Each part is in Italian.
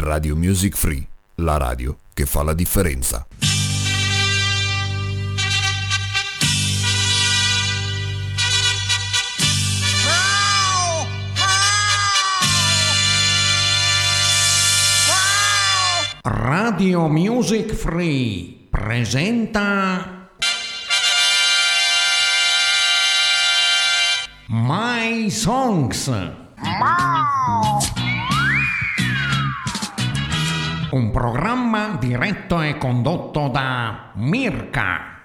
Radio Music Free, la radio che fa la differenza. Radio Music Free presenta My Songs. Un programma diretto e condotto da Mirka.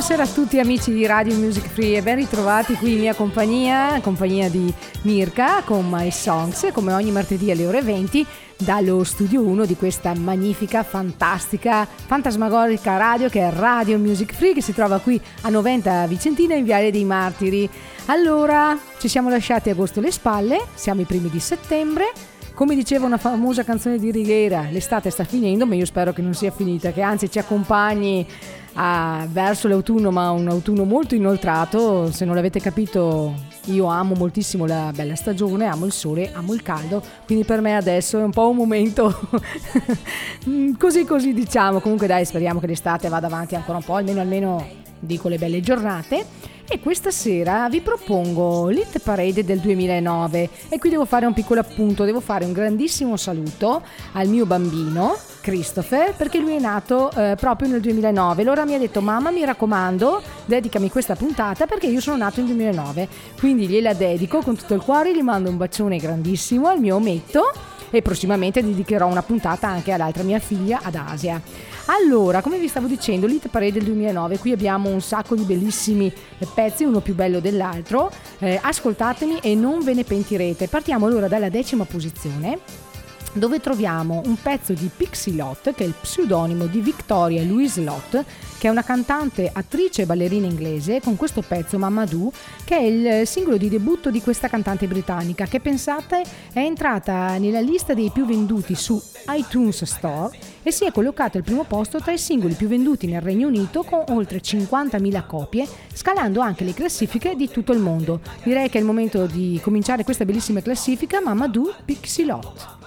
Buonasera a tutti amici di Radio Music Free e ben ritrovati qui in mia compagnia, in compagnia di Mirka con My Songs, come ogni martedì alle ore 20 dallo studio 1 di questa magnifica, fantastica, fantasmagorica radio che è Radio Music Free che si trova qui a 90 Vicentina in Viale dei Martiri. Allora, ci siamo lasciati agosto alle spalle, siamo i primi di settembre. Come diceva una famosa canzone di Righiera, l'estate sta finendo, ma io spero che non sia finita, che anzi ci accompagni a- verso l'autunno, ma un autunno molto inoltrato. Se non l'avete capito, io amo moltissimo la bella stagione, amo il sole, amo il caldo, quindi per me adesso è un po' un momento così così diciamo. Comunque dai, speriamo che l'estate vada avanti ancora un po', almeno almeno dico le belle giornate. E questa sera vi propongo l'Hit Parade del 2009 e qui devo fare un piccolo appunto, devo fare un grandissimo saluto al mio bambino Christopher perché lui è nato eh, proprio nel 2009. Allora mi ha detto mamma mi raccomando dedicami questa puntata perché io sono nato nel 2009. Quindi gliela dedico con tutto il cuore, gli mando un bacione grandissimo al mio ometto e prossimamente dedicherò una puntata anche all'altra mia figlia ad Asia. Allora, come vi stavo dicendo, l'Hit Parade del 2009, qui abbiamo un sacco di bellissimi pezzi, uno più bello dell'altro. Eh, ascoltatemi e non ve ne pentirete. Partiamo allora dalla decima posizione dove troviamo un pezzo di Pixie Lott, che è il pseudonimo di Victoria Louise Lott, che è una cantante, attrice e ballerina inglese, con questo pezzo Mamadou, che è il singolo di debutto di questa cantante britannica, che pensate è entrata nella lista dei più venduti su iTunes Store e si è collocata al primo posto tra i singoli più venduti nel Regno Unito con oltre 50.000 copie, scalando anche le classifiche di tutto il mondo. Direi che è il momento di cominciare questa bellissima classifica Mamadou Pixie Lott.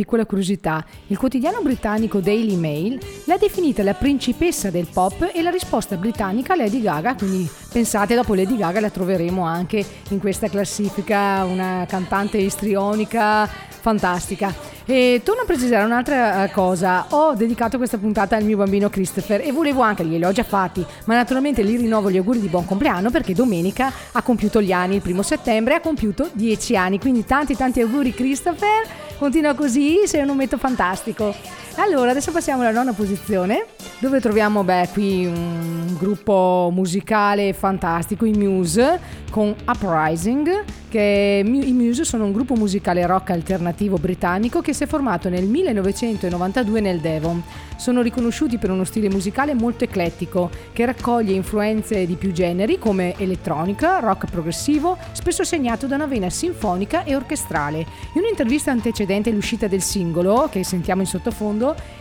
Piccola curiosità. Il quotidiano britannico Daily Mail l'ha definita la principessa del pop e la risposta britannica a Lady Gaga, quindi pensate dopo Lady Gaga la troveremo anche in questa classifica, una cantante istrionica fantastica. E torno a precisare un'altra eh, cosa, ho dedicato questa puntata al mio bambino Christopher e volevo anche, glieli ho già fatti, ma naturalmente gli rinnovo gli auguri di buon compleanno perché domenica ha compiuto gli anni, il primo settembre ha compiuto 10 anni, quindi tanti tanti auguri Christopher, continua così, sei un ometto fantastico. Allora, adesso passiamo alla nona posizione, dove troviamo, beh, qui un gruppo musicale fantastico, i Muse, con Uprising, che i Muse sono un gruppo musicale rock alternativo britannico che si è formato nel 1992 nel Devon. Sono riconosciuti per uno stile musicale molto eclettico, che raccoglie influenze di più generi come elettronica, rock progressivo, spesso segnato da una vena sinfonica e orchestrale. In un'intervista antecedente all'uscita del singolo, che sentiamo in sottofondo,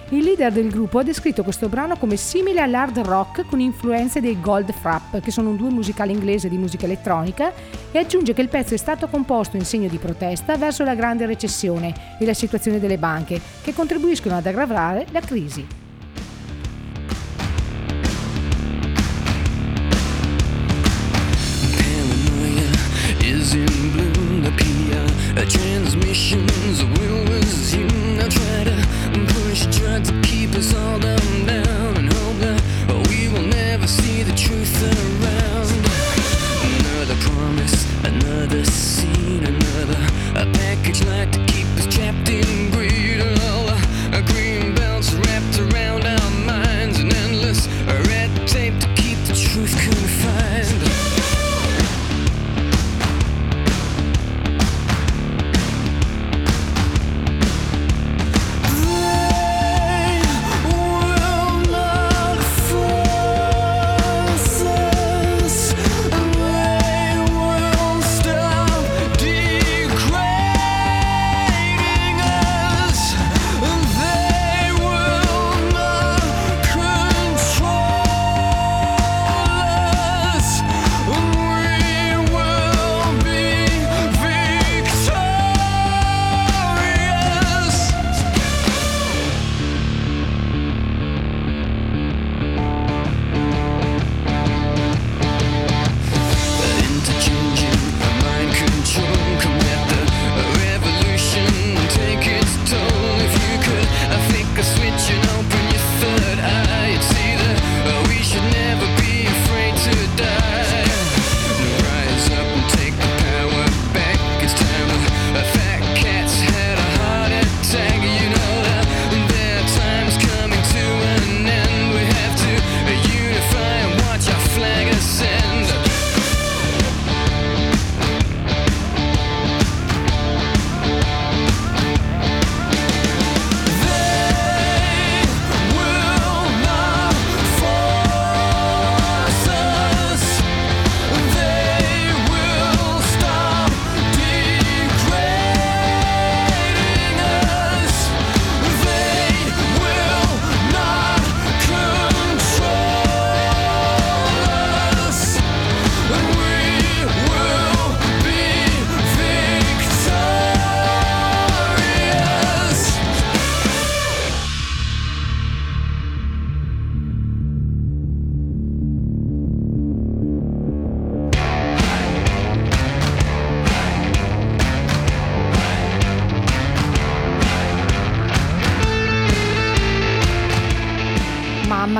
il leader del gruppo ha descritto questo brano come simile all'hard rock con influenze dei Gold Frapp, che sono un duo musicale inglese di musica elettronica, e aggiunge che il pezzo è stato composto in segno di protesta verso la grande recessione e la situazione delle banche, che contribuiscono ad aggravare la crisi.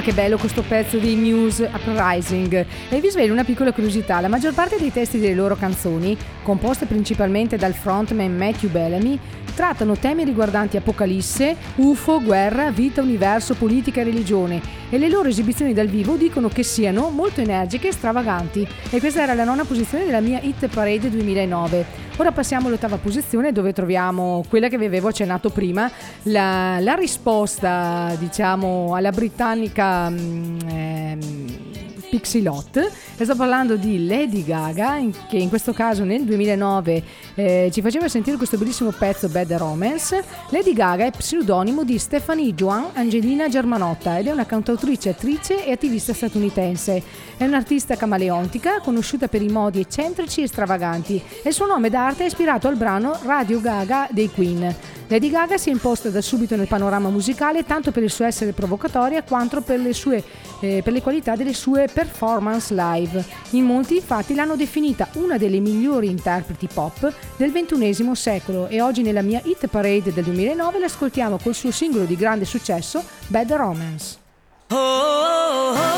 Che bello questo pezzo di Muse Uprising. E vi svelo una piccola curiosità, la maggior parte dei testi delle loro canzoni, composte principalmente dal frontman Matthew Bellamy, trattano temi riguardanti apocalisse, UFO, guerra, vita, universo, politica e religione e le loro esibizioni dal vivo dicono che siano molto energiche e stravaganti e questa era la nona posizione della mia Hit Parade 2009. Ora passiamo all'ottava posizione dove troviamo quella che vi avevo accennato prima, la, la risposta diciamo alla britannica mm, ehm, Pixie Lot e sto parlando di Lady Gaga che in questo caso nel 2009 eh, ci faceva sentire questo bellissimo pezzo Bad Romance. Lady Gaga è pseudonimo di Stephanie Joan Angelina Germanotta ed è una cantautrice, attrice e attivista statunitense. È un'artista camaleontica conosciuta per i modi eccentrici e stravaganti e il suo nome d'arte è ispirato al brano Radio Gaga dei Queen. Lady Gaga si è imposta da subito nel panorama musicale tanto per il suo essere provocatoria quanto per le, sue, eh, per le qualità delle sue performance live. In molti infatti l'hanno definita una delle migliori interpreti pop del XXI secolo e oggi nella mia hit parade del 2009 l'ascoltiamo col suo singolo di grande successo Bad Romance. Roma,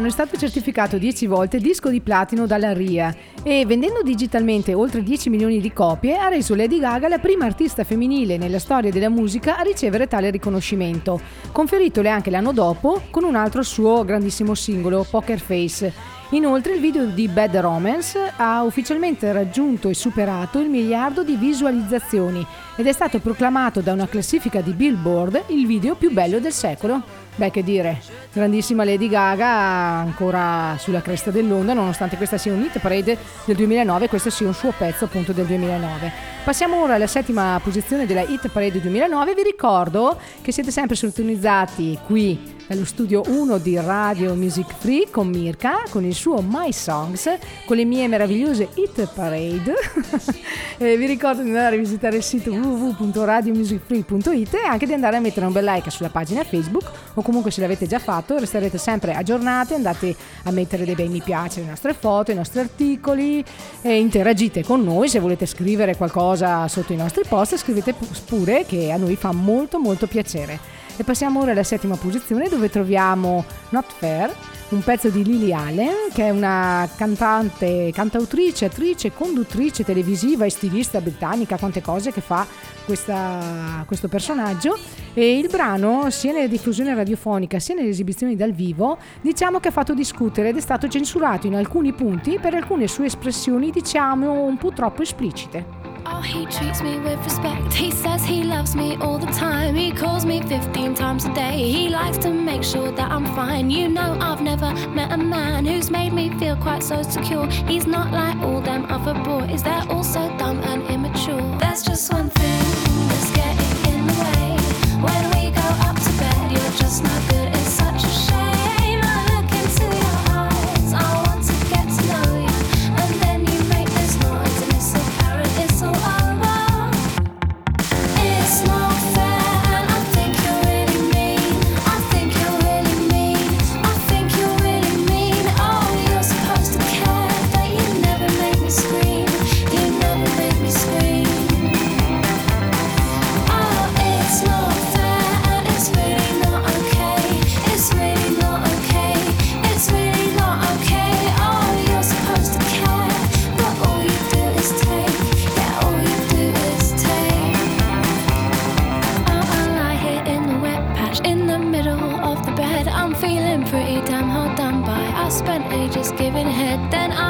brano è stato certificato 10 volte disco di platino dalla RIA e vendendo digitalmente oltre 10 milioni di copie ha reso Lady Gaga la prima artista femminile nella storia della musica a ricevere tale riconoscimento, conferitole anche l'anno dopo con un altro suo grandissimo singolo, Poker Face. Inoltre il video di Bad Romance ha ufficialmente raggiunto e superato il miliardo di visualizzazioni ed è stato proclamato da una classifica di Billboard il video più bello del secolo. Beh, che dire, grandissima Lady Gaga ancora sulla cresta dell'onda, nonostante questa sia un hit parade del 2009 e questo sia un suo pezzo appunto del 2009. Passiamo ora alla settima posizione della hit parade 2009. Vi ricordo che siete sempre sintonizzati qui dallo studio 1 di Radio Music Free con Mirka, con il suo My Songs, con le mie meravigliose hit parade. E vi ricordo di andare a visitare il sito www.radiomusicfree.it e anche di andare a mettere un bel like sulla pagina Facebook o comunque se l'avete già fatto resterete sempre aggiornati, andate a mettere dei bei mi piace alle nostre foto, ai nostri articoli e interagite con noi, se volete scrivere qualcosa sotto i nostri post scrivete pure che a noi fa molto molto piacere. E passiamo ora alla settima posizione dove troviamo Not Fair, un pezzo di Lily Allen, che è una cantante, cantautrice, attrice, conduttrice televisiva e stilista britannica, quante cose che fa questa- questo personaggio. E il brano, sia nella diffusione radiofonica sia nelle esibizioni dal vivo, diciamo che ha fatto discutere ed è stato censurato in alcuni punti per alcune sue espressioni, diciamo, un po' troppo esplicite. Oh, he treats me with respect. He says he loves me all the time. He calls me 15 times a day. He likes to make sure that I'm fine. You know, I've never met a man who's made me feel quite so secure. He's not like all them other boys, they're all so dumb and immature. There's just one thing that's getting in the way. When we go up to bed, you're just not good. Spent ages giving head, then I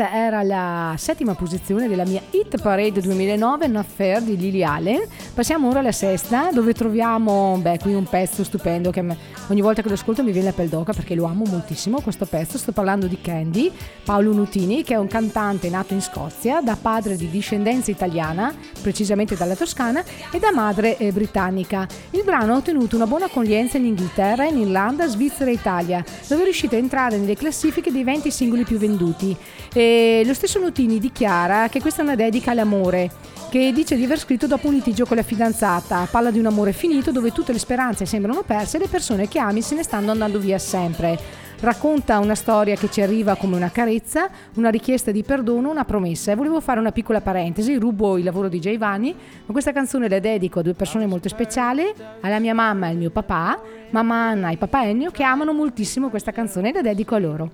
questa era la settima posizione della mia Hit Parade 2009, Un Affair di Lily Allen. Passiamo ora alla sesta, dove troviamo, beh, qui un pezzo stupendo che ogni volta che lo ascolto mi viene la pelle d'oca perché lo amo moltissimo questo pezzo. Sto parlando di Candy, Paolo Nutini, che è un cantante nato in Scozia, da padre di discendenza italiana, precisamente dalla Toscana, e da madre eh, britannica. Il brano ha ottenuto una buona accoglienza in Inghilterra, in Irlanda, Svizzera e Italia, dove è riuscito a entrare nelle classifiche dei 20 singoli più venduti. E lo stesso Nutini dichiara che questa è una dedica all'amore, che dice di aver scritto dopo un litigio con la fidanzata. Parla di un amore finito dove tutte le speranze sembrano perse e le persone che ami se ne stanno andando via sempre. Racconta una storia che ci arriva come una carezza, una richiesta di perdono, una promessa. E volevo fare una piccola parentesi, rubo il lavoro di Giovanni, ma questa canzone la dedico a due persone molto speciali, alla mia mamma e al mio papà, mamma Anna e papà Ennio, che amano moltissimo questa canzone e la dedico a loro.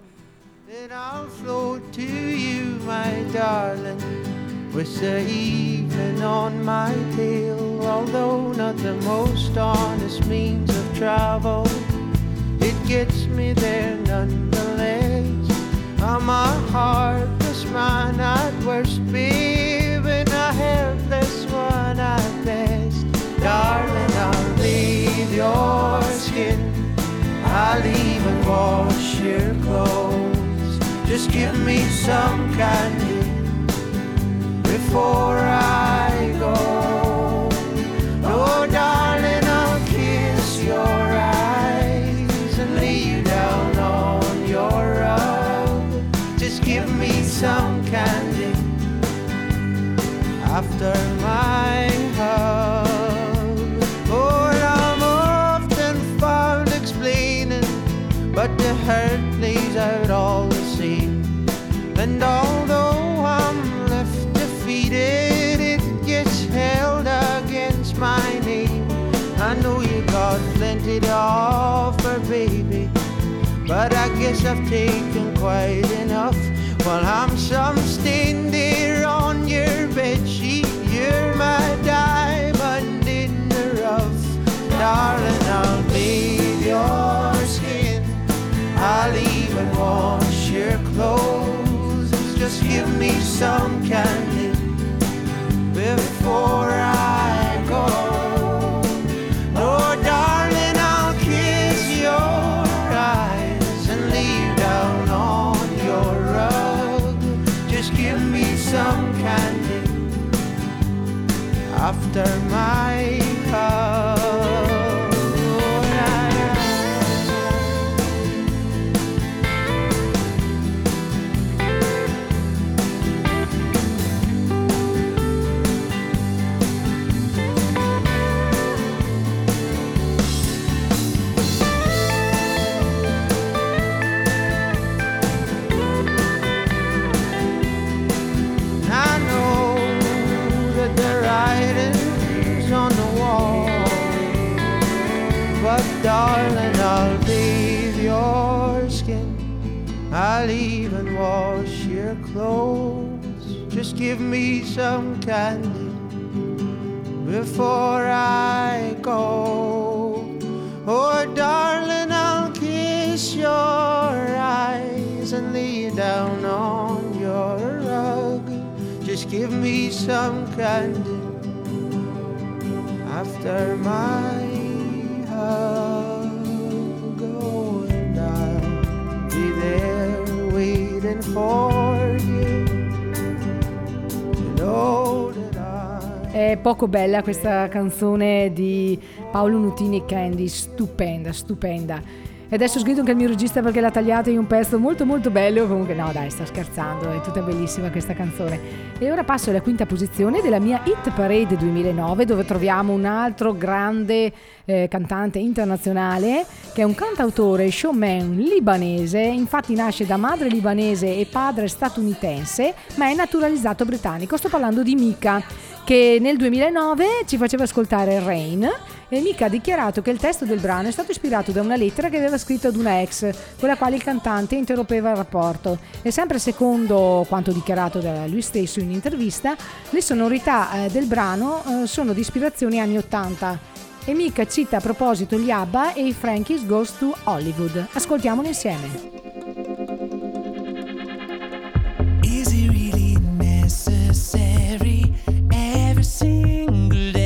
Then I'll float to you, my darling, with the evening on my tail. Although not the most honest means travel, it gets me there nonetheless. Ah, I'm a heartless man at worst, babe, and a helpless one at best. Darling, I'll leave your skin. I'll even wash your clothes. Just give me some candy before I go. Some candy after my hug. Oh, I'm often found explaining, but the hurt plays out all the same. And although I'm left defeated, it gets held against my name. I know you got plenty to offer, baby, but I guess I've taken quite enough. While I'm some stain there on your bed sheet, you're my diamond in the rough, darling. I'll bathe your skin. I'll even wash your clothes. Just give me some candy before after give me some candy before I go. Oh, darling, I'll kiss your eyes and lay down on your rug. Just give me some candy after my hug. Oh, and I'll be there waiting for È poco bella questa canzone di Paolo Nutini e Candy, stupenda, stupenda. E adesso ho scritto anche al mio regista perché l'ha tagliata in un pezzo molto molto bello. Comunque no dai, sto scherzando, è tutta bellissima questa canzone. E ora passo alla quinta posizione della mia Hit Parade 2009 dove troviamo un altro grande eh, cantante internazionale che è un cantautore showman libanese, infatti nasce da madre libanese e padre statunitense, ma è naturalizzato britannico. Sto parlando di Mika che nel 2009 ci faceva ascoltare Rain e Mika ha dichiarato che il testo del brano è stato ispirato da una lettera che aveva scritto ad una ex con la quale il cantante interrompeva il rapporto. E sempre secondo quanto dichiarato da lui stesso in intervista le sonorità eh, del brano eh, sono di ispirazione anni 80 e Mika cita a proposito gli ABBA e i Frankies Goes to Hollywood. Ascoltiamolo insieme. Is it really necessary? Every single day?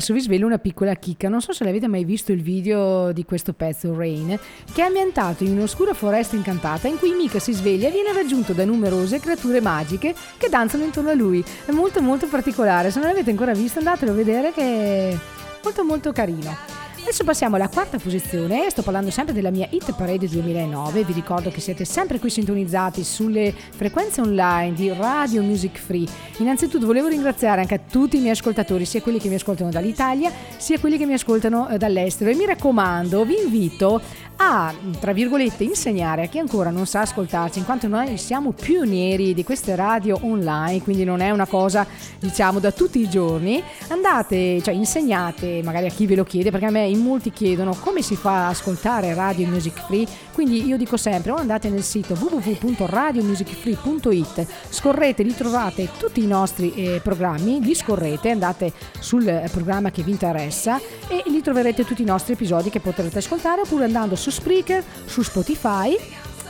Adesso vi svelo una piccola chicca, non so se l'avete mai visto il video di questo pezzo Rain, che è ambientato in un'oscura foresta incantata in cui Mika si sveglia e viene raggiunto da numerose creature magiche che danzano intorno a lui. È molto molto particolare, se non l'avete ancora visto andatelo a vedere che è molto molto carino. Adesso passiamo alla quarta posizione, sto parlando sempre della mia Hit Parade 2009, vi ricordo che siete sempre qui sintonizzati sulle frequenze online di Radio Music Free. Innanzitutto volevo ringraziare anche a tutti i miei ascoltatori, sia quelli che mi ascoltano dall'Italia, sia quelli che mi ascoltano eh, dall'estero. E mi raccomando, vi invito a, tra virgolette, insegnare a chi ancora non sa ascoltarci, in quanto noi siamo pionieri di queste radio online, quindi non è una cosa, diciamo, da tutti i giorni. Andate, cioè insegnate magari a chi ve lo chiede, perché a me in molti chiedono come si fa a ascoltare Radio Music Free, quindi io dico sempre o andate nel sito www.radiomusicfree.it, scorrete, lì trovate tutti i nostri eh, programmi, li scorrete, andate sul eh, programma che vi interessa e lì troverete tutti i nostri episodi che potrete ascoltare oppure andando su Spreaker, su Spotify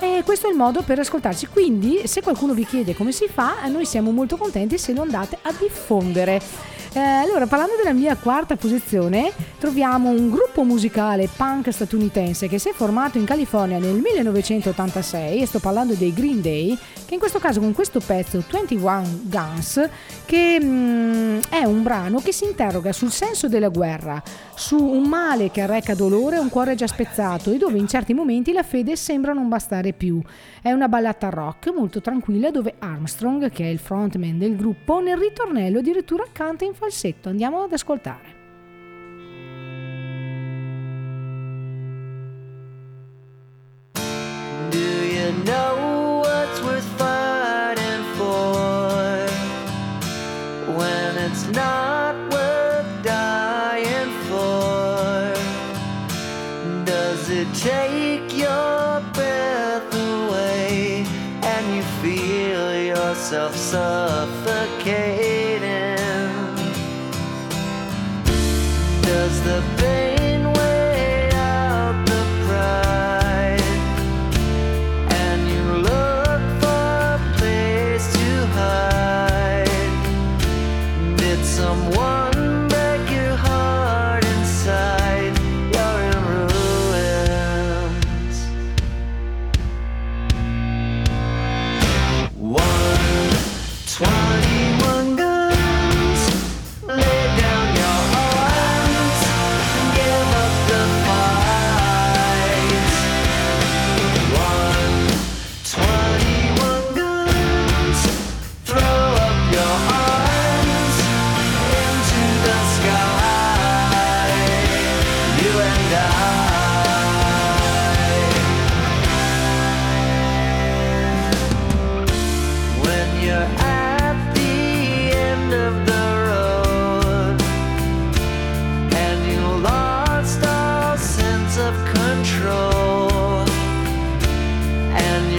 e questo è il modo per ascoltarci. Quindi, se qualcuno vi chiede come si fa, noi siamo molto contenti se lo andate a diffondere. Eh, allora, parlando della mia quarta posizione, troviamo un gruppo musicale punk statunitense che si è formato in California nel 1986, e sto parlando dei Green Day, che in questo caso con questo pezzo 21 Guns, che mm, è un brano che si interroga sul senso della guerra, su un male che arreca dolore a un cuore già spezzato e dove in certi momenti la fede sembra non bastare più. È una ballata rock molto tranquilla dove Armstrong, che è il frontman del gruppo, nel ritornello addirittura canta in falsetto. Andiamo ad ascoltare.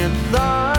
you thought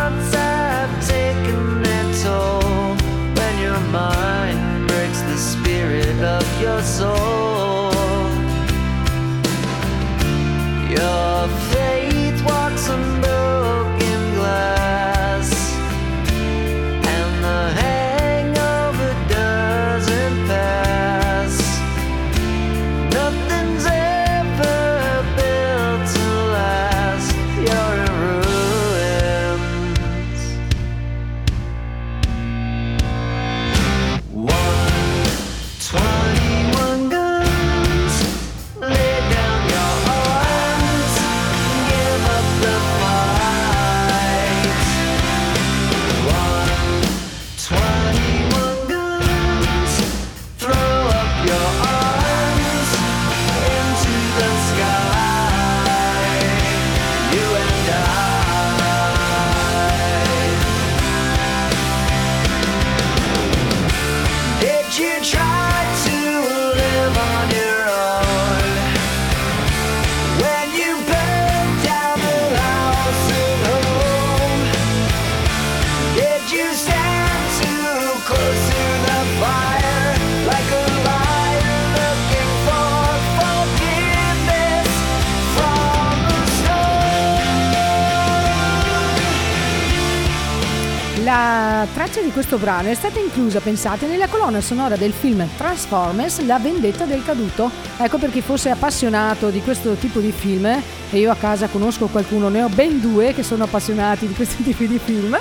la traccia di questo brano è stata inclusa, pensate, nella colonna sonora del film Transformers La vendetta del caduto. Ecco per chi fosse appassionato di questo tipo di film, e io a casa conosco qualcuno, ne ho ben due che sono appassionati di questi tipi di film.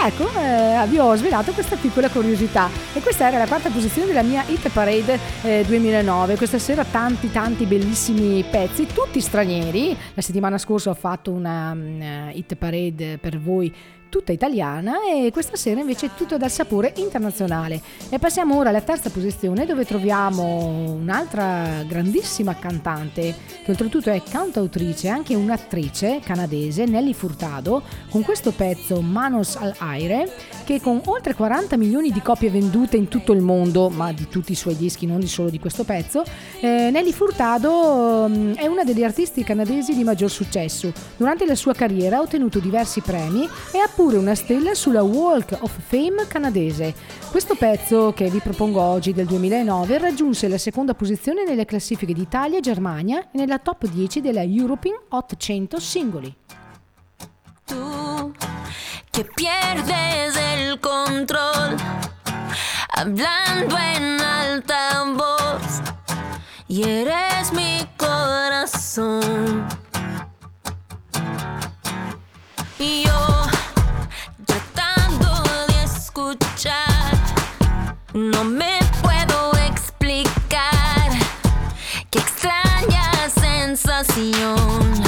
Ecco, eh, vi ho svelato questa piccola curiosità e questa era la quarta posizione della mia Hit Parade eh, 2009. Questa sera tanti tanti bellissimi pezzi, tutti stranieri. La settimana scorsa ho fatto una mm, Hit Parade per voi tutta italiana e questa sera invece tutto dal sapore internazionale. E passiamo ora alla terza posizione dove troviamo un'altra grandissima cantante che oltretutto è cantautrice e anche un'attrice canadese, Nelly Furtado, con questo pezzo Manos al Aire che con oltre 40 milioni di copie vendute in tutto il mondo, ma di tutti i suoi dischi, non di solo di questo pezzo, eh, Nelly Furtado mm, è una degli artisti canadesi di maggior successo. Durante la sua carriera ha ottenuto diversi premi e ha pure una stella sulla Walk of Fame canadese. Questo pezzo che vi propongo oggi del 2009 raggiunse la seconda posizione nelle classifiche d'Italia, Germania e nella top 10 della European Hot 100 singoli. Tú que pierdes el control, hablando en alta voz, y eres mi corazón. Y yo, no me puedo explicar qué extraña sensación.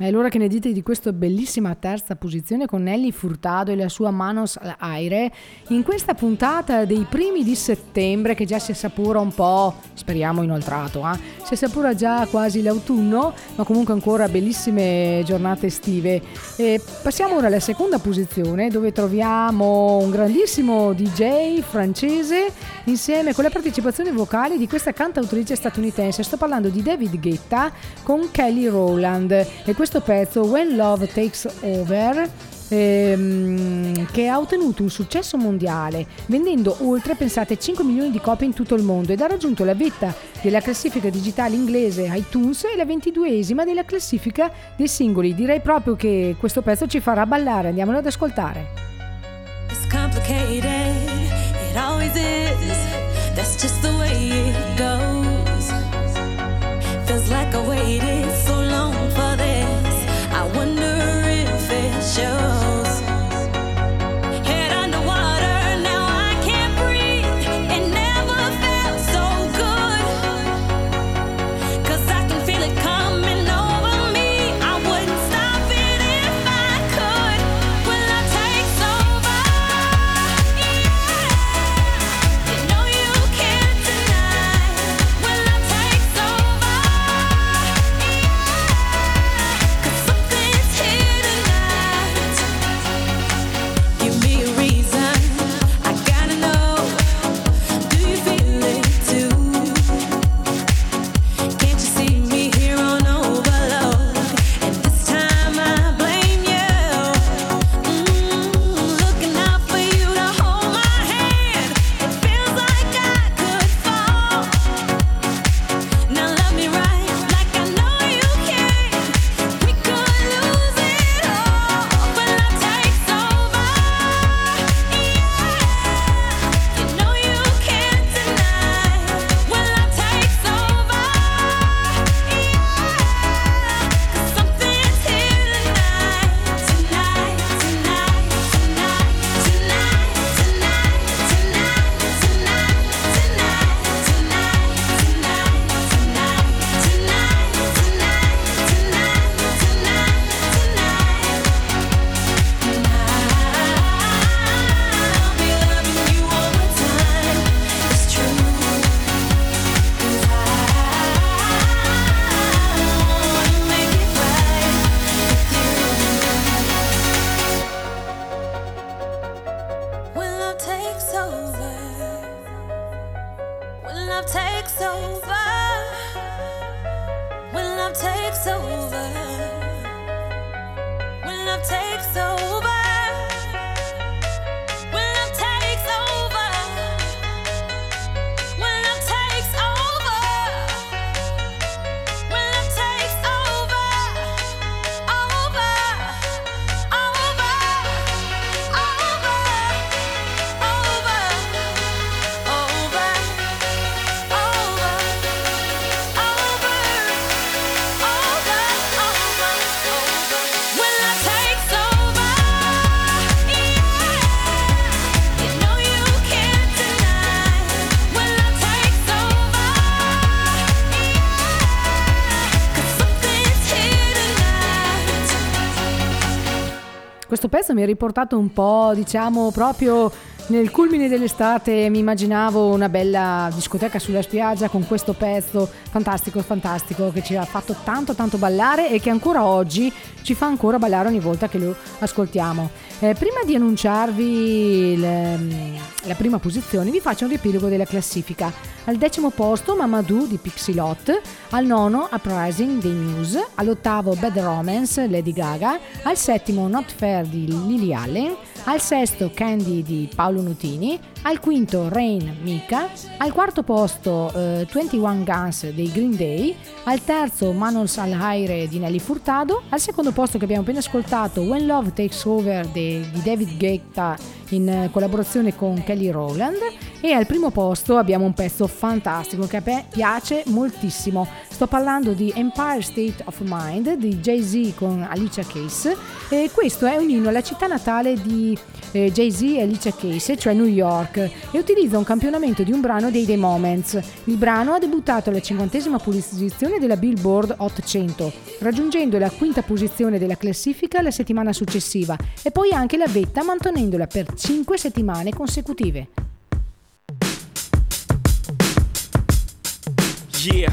E allora che ne dite di questa bellissima terza posizione con Nelly Furtado e la sua Manos Aire in questa puntata dei primi di settembre che già si assapura un po', speriamo inoltrato, eh? si assapura già quasi l'autunno, ma comunque ancora bellissime giornate estive. E passiamo ora alla seconda posizione dove troviamo un grandissimo DJ francese insieme con la partecipazione vocale di questa cantautrice statunitense. Sto parlando di David Guetta con Kelly Rowland e questo questo pezzo When Love Takes Over ehm, che ha ottenuto un successo mondiale vendendo oltre, pensate, 5 milioni di copie in tutto il mondo ed ha raggiunto la vetta della classifica digitale inglese iTunes e la 22esima della classifica dei singoli. Direi proprio che questo pezzo ci farà ballare, andiamolo ad ascoltare. It's complicated, it always is. That's just the way it goes. Feels like I waited so long for this. I wonder Questo pezzo mi ha riportato un po', diciamo, proprio nel culmine dell'estate. Mi immaginavo una bella discoteca sulla spiaggia con questo pezzo fantastico, fantastico, che ci ha fatto tanto, tanto ballare e che ancora oggi ci fa ancora ballare ogni volta che lo ascoltiamo. Eh, prima di annunciarvi le- la prima posizione, vi faccio un riepilogo della classifica. Al decimo posto Mamadou di Pixilot, al nono Uprising dei Muse, all'ottavo Bad Romance Lady Gaga, al settimo Not Fair di Lily Allen, al sesto Candy di Paolo Nutini, al quinto Rain Mika, al quarto posto eh, 21 Guns dei Green Day, al terzo Manos al Aire di Nelly Furtado, al secondo posto che abbiamo appena ascoltato When Love Takes Over de- di David Guetta in eh, collaborazione con Kelly Rowland. E al primo posto abbiamo un pezzo fantastico che a me piace moltissimo. Sto parlando di Empire State of Mind di Jay-Z con Alicia Keys. E questo è un inno alla città natale di eh, Jay-Z e Alicia Keys, cioè New York, e utilizza un campionamento di un brano dei The Moments. Il brano ha debuttato alla cinquantesima posizione della Billboard 800, raggiungendo la quinta posizione della classifica la settimana successiva e poi anche la vetta mantenendola per 5 settimane consecutive. Yeah,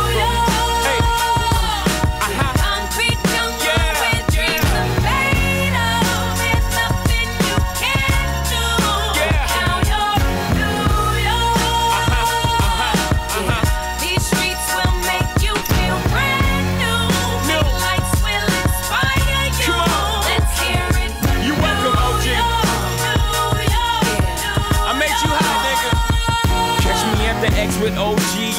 With OG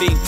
me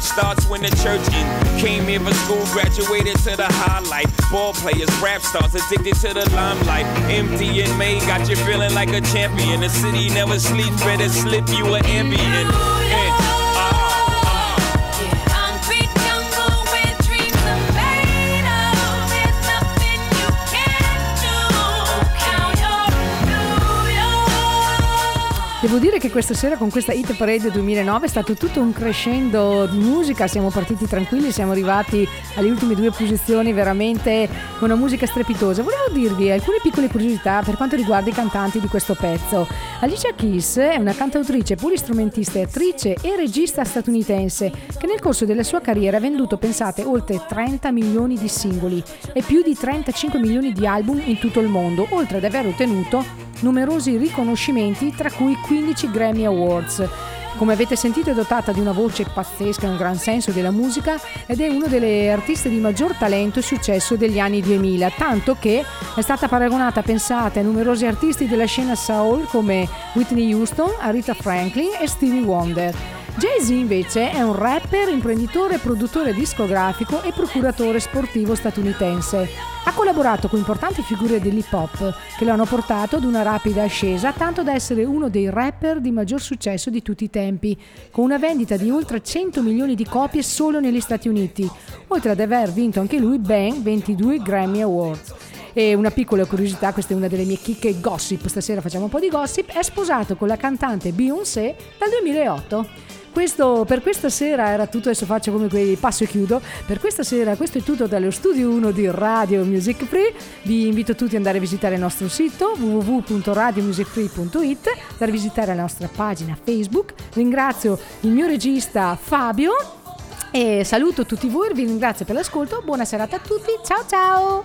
life starts when the church in. Came here for school, graduated to the highlight. Ball players, rap stars, addicted to the limelight. Empty and May got you feeling like a champion. The city never sleeps, better slip you an ambient. Devo dire che questa sera con questa Hit Parade 2009 è stato tutto un crescendo di musica, siamo partiti tranquilli, siamo arrivati alle ultime due posizioni veramente con una musica strepitosa. Volevo dirvi alcune piccole curiosità per quanto riguarda i cantanti di questo pezzo. Alicia Keys è una cantautrice, polistrumentista, attrice e regista statunitense che nel corso della sua carriera ha venduto, pensate, oltre 30 milioni di singoli e più di 35 milioni di album in tutto il mondo, oltre ad aver ottenuto numerosi riconoscimenti, tra cui 15 Grammy Awards. Come avete sentito è dotata di una voce pazzesca e un gran senso della musica ed è una delle artiste di maggior talento e successo degli anni 2000, tanto che è stata paragonata, pensate, a numerosi artisti della scena soul come Whitney Houston, Aretha Franklin e Stevie Wonder. Jay-Z invece è un rapper, imprenditore, produttore discografico e procuratore sportivo statunitense. Ha collaborato con importanti figure dell'hip hop che lo hanno portato ad una rapida ascesa, tanto da essere uno dei rapper di maggior successo di tutti i tempi, con una vendita di oltre 100 milioni di copie solo negli Stati Uniti, oltre ad aver vinto anche lui ben 22 Grammy Awards. E una piccola curiosità, questa è una delle mie chicche gossip, stasera facciamo un po' di gossip, è sposato con la cantante Beyoncé dal 2008. Questo, per questa sera era tutto, adesso faccio come quei passo e chiudo. Per questa sera questo è tutto dallo studio 1 di Radio Music Free. Vi invito tutti ad andare a visitare il nostro sito www.radiomusicfree.it, andare a visitare la nostra pagina Facebook. Ringrazio il mio regista Fabio E saluto tutti voi, vi ringrazio per l'ascolto, buona serata a tutti, ciao ciao!